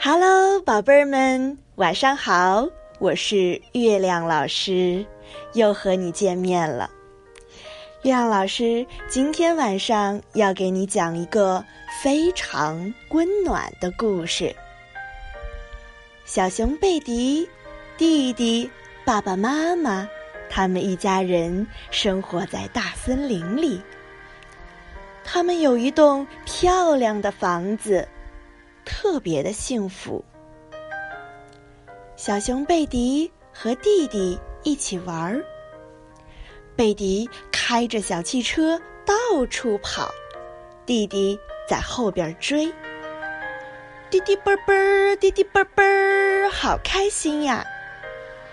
Hello，宝贝儿们，晚上好！我是月亮老师，又和你见面了。月亮老师今天晚上要给你讲一个非常温暖的故事。小熊贝迪、弟弟、爸爸妈妈，他们一家人生活在大森林里。他们有一栋漂亮的房子。特别的幸福。小熊贝迪和弟弟一起玩儿。贝迪开着小汽车到处跑，弟弟在后边追。滴滴啵啵儿，弟弟啵啵，好开心呀！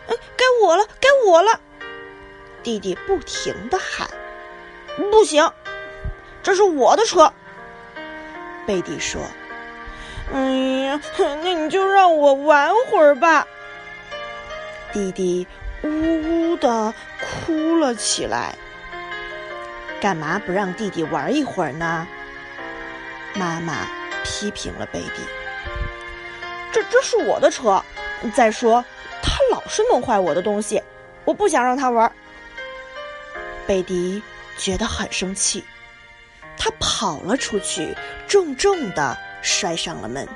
嗯，该我了，该我了！弟弟不停的喊：“不行，这是我的车。”贝迪说。哎呀，那你就让我玩会儿吧。弟弟呜呜的哭了起来。干嘛不让弟弟玩一会儿呢？妈妈批评了贝蒂。这这是我的车，再说他老是弄坏我的东西，我不想让他玩。贝迪觉得很生气，他跑了出去，重重的。摔上了门。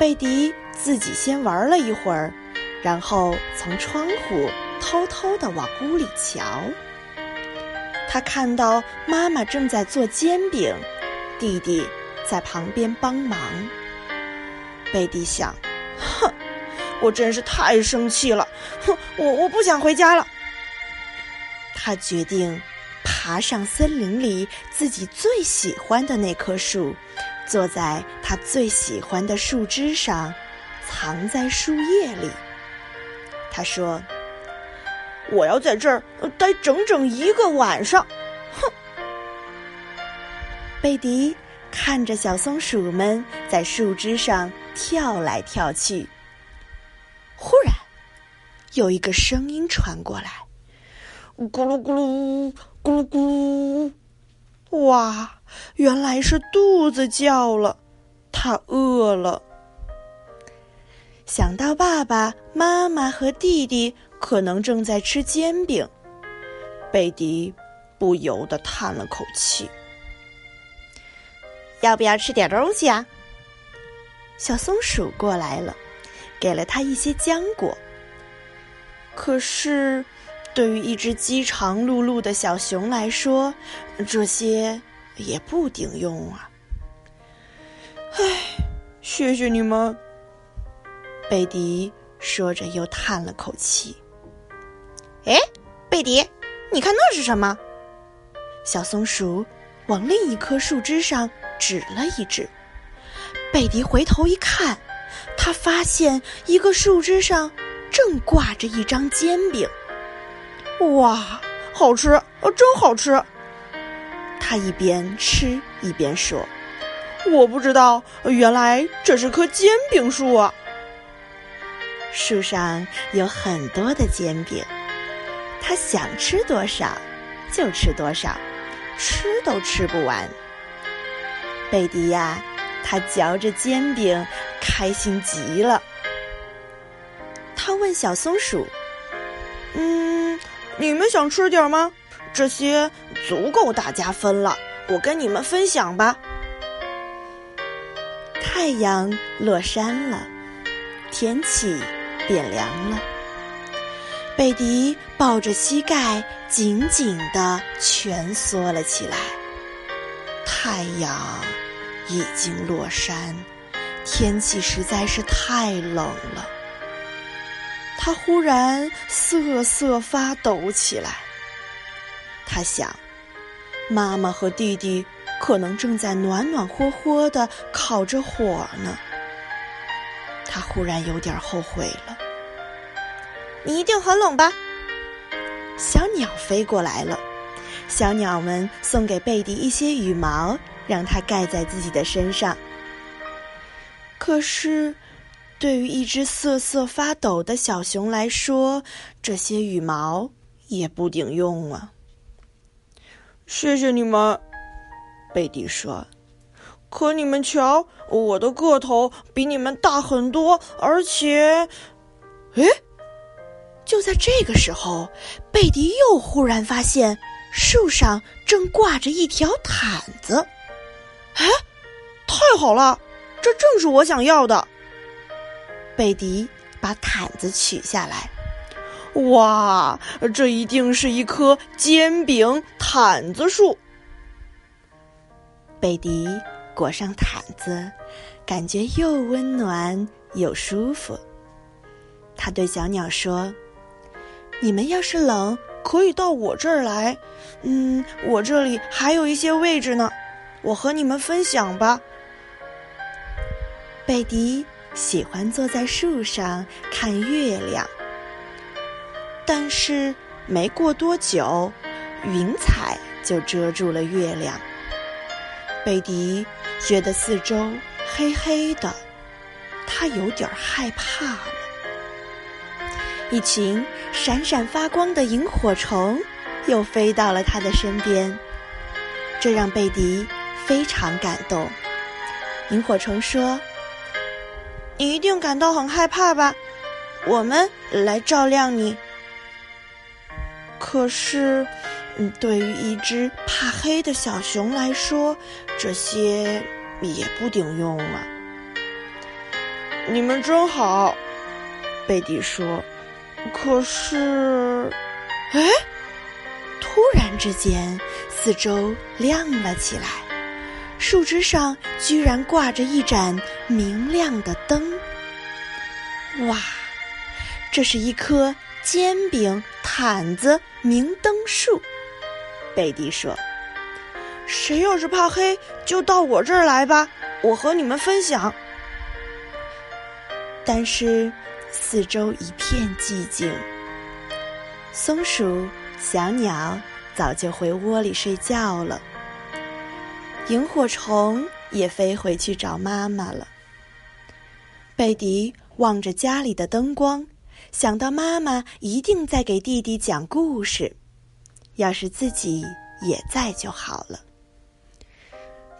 贝迪自己先玩了一会儿，然后从窗户偷偷的往屋里瞧。他看到妈妈正在做煎饼，弟弟在旁边帮忙。贝迪想：“哼，我真是太生气了！哼，我我不想回家了。”他决定。爬上森林里自己最喜欢的那棵树，坐在他最喜欢的树枝上，藏在树叶里。他说：“我要在这儿待整整一个晚上。”哼！贝迪看着小松鼠们在树枝上跳来跳去。忽然，有一个声音传过来。咕噜咕噜，咕噜咕噜！哇，原来是肚子叫了，它饿了。想到爸爸妈妈和弟弟可能正在吃煎饼，贝迪不由得叹了口气。要不要吃点东西啊？小松鼠过来了，给了他一些浆果。可是。对于一只饥肠辘辘的小熊来说，这些也不顶用啊！唉，谢谢你们。贝迪说着，又叹了口气。哎，贝迪，你看那是什么？小松鼠往另一棵树枝上指了一指。贝迪回头一看，他发现一个树枝上正挂着一张煎饼。哇，好吃！哦，真好吃。他一边吃一边说：“我不知道，原来这是棵煎饼树啊！树上有很多的煎饼，他想吃多少就吃多少，吃都吃不完。贝迪呀，他嚼着煎饼，开心极了。他问小松鼠：‘嗯？’你们想吃点吗？这些足够大家分了，我跟你们分享吧。太阳落山了，天气变凉了。贝迪抱着膝盖，紧紧的蜷缩了起来。太阳已经落山，天气实在是太冷了。他忽然瑟瑟发抖起来。他想，妈妈和弟弟可能正在暖暖和和的烤着火呢。他忽然有点后悔了。你一定很冷吧？小鸟飞过来了，小鸟们送给贝迪一些羽毛，让他盖在自己的身上。可是。对于一只瑟瑟发抖的小熊来说，这些羽毛也不顶用啊。谢谢你们，贝蒂说。可你们瞧，我的个头比你们大很多，而且，哎，就在这个时候，贝迪又忽然发现树上正挂着一条毯子。哎，太好了，这正是我想要的。贝迪把毯子取下来，哇，这一定是一棵煎饼毯子树。贝迪裹上毯子，感觉又温暖又舒服。他对小鸟说：“你们要是冷，可以到我这儿来。嗯，我这里还有一些位置呢，我和你们分享吧。”贝迪。喜欢坐在树上看月亮，但是没过多久，云彩就遮住了月亮。贝迪觉得四周黑黑的，他有点害怕了。一群闪闪发光的萤火虫又飞到了他的身边，这让贝迪非常感动。萤火虫说。你一定感到很害怕吧？我们来照亮你。可是，嗯，对于一只怕黑的小熊来说，这些也不顶用啊。你们真好，贝蒂说。可是，哎，突然之间，四周亮了起来。树枝上居然挂着一盏明亮的灯！哇，这是一棵煎饼毯子明灯树。贝蒂说：“谁要是怕黑，就到我这儿来吧，我和你们分享。”但是四周一片寂静，松鼠、小鸟早就回窝里睡觉了。萤火虫也飞回去找妈妈了。贝迪望着家里的灯光，想到妈妈一定在给弟弟讲故事，要是自己也在就好了。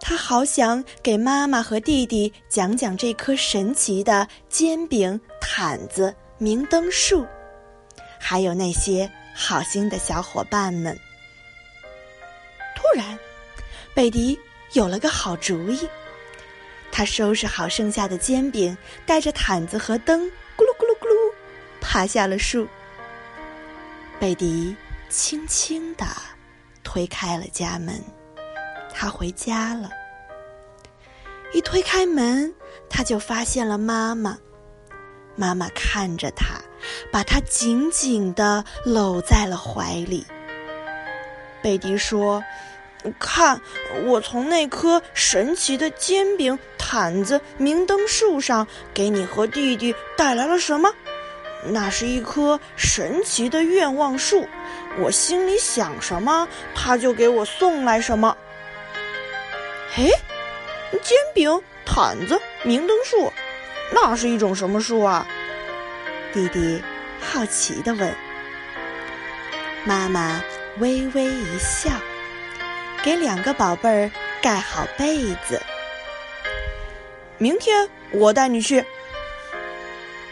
他好想给妈妈和弟弟讲讲这棵神奇的煎饼毯子明灯树，还有那些好心的小伙伴们。突然，贝迪。有了个好主意，他收拾好剩下的煎饼，带着毯子和灯，咕噜咕噜咕噜，爬下了树。贝迪轻轻地推开了家门，他回家了。一推开门，他就发现了妈妈。妈妈看着他，把他紧紧地搂在了怀里。贝迪说。看，我从那棵神奇的煎饼毯子明灯树上给你和弟弟带来了什么？那是一棵神奇的愿望树，我心里想什么，他就给我送来什么。嘿，煎饼毯子明灯树，那是一种什么树啊？弟弟好奇地问。妈妈微微一笑。给两个宝贝儿盖好被子。明天我带你去。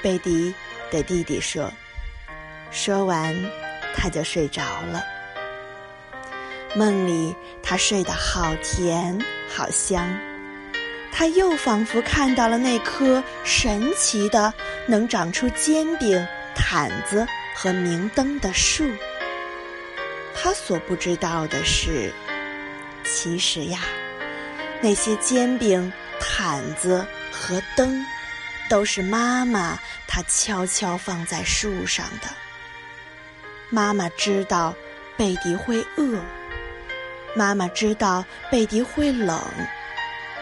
贝迪对弟弟说。说完，他就睡着了。梦里，他睡得好甜好香。他又仿佛看到了那棵神奇的能长出煎饼、毯子和明灯的树。他所不知道的是。其实呀，那些煎饼、毯子和灯，都是妈妈她悄悄放在树上的。妈妈知道贝迪会饿，妈妈知道贝迪会冷，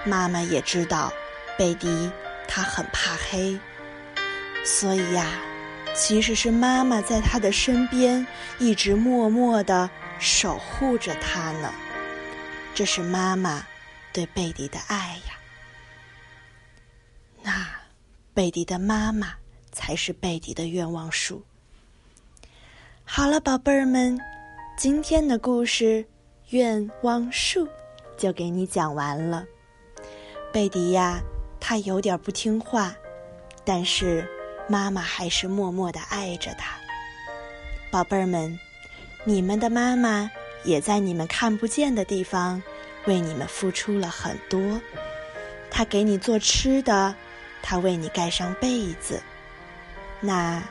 妈妈也知道贝迪他很怕黑，所以呀，其实是妈妈在他的身边一直默默的守护着他呢。这是妈妈对贝迪的爱呀。那贝迪的妈妈才是贝迪的愿望树。好了，宝贝儿们，今天的故事《愿望树》就给你讲完了。贝迪呀，他有点不听话，但是妈妈还是默默的爱着他。宝贝儿们，你们的妈妈也在你们看不见的地方为你们付出了很多。她给你做吃的，她为你盖上被子。那，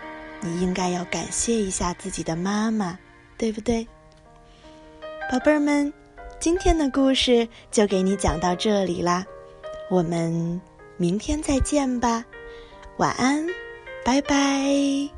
你应该要感谢一下自己的妈妈，对不对？宝贝儿们，今天的故事就给你讲到这里啦。我们明天再见吧，晚安，拜拜。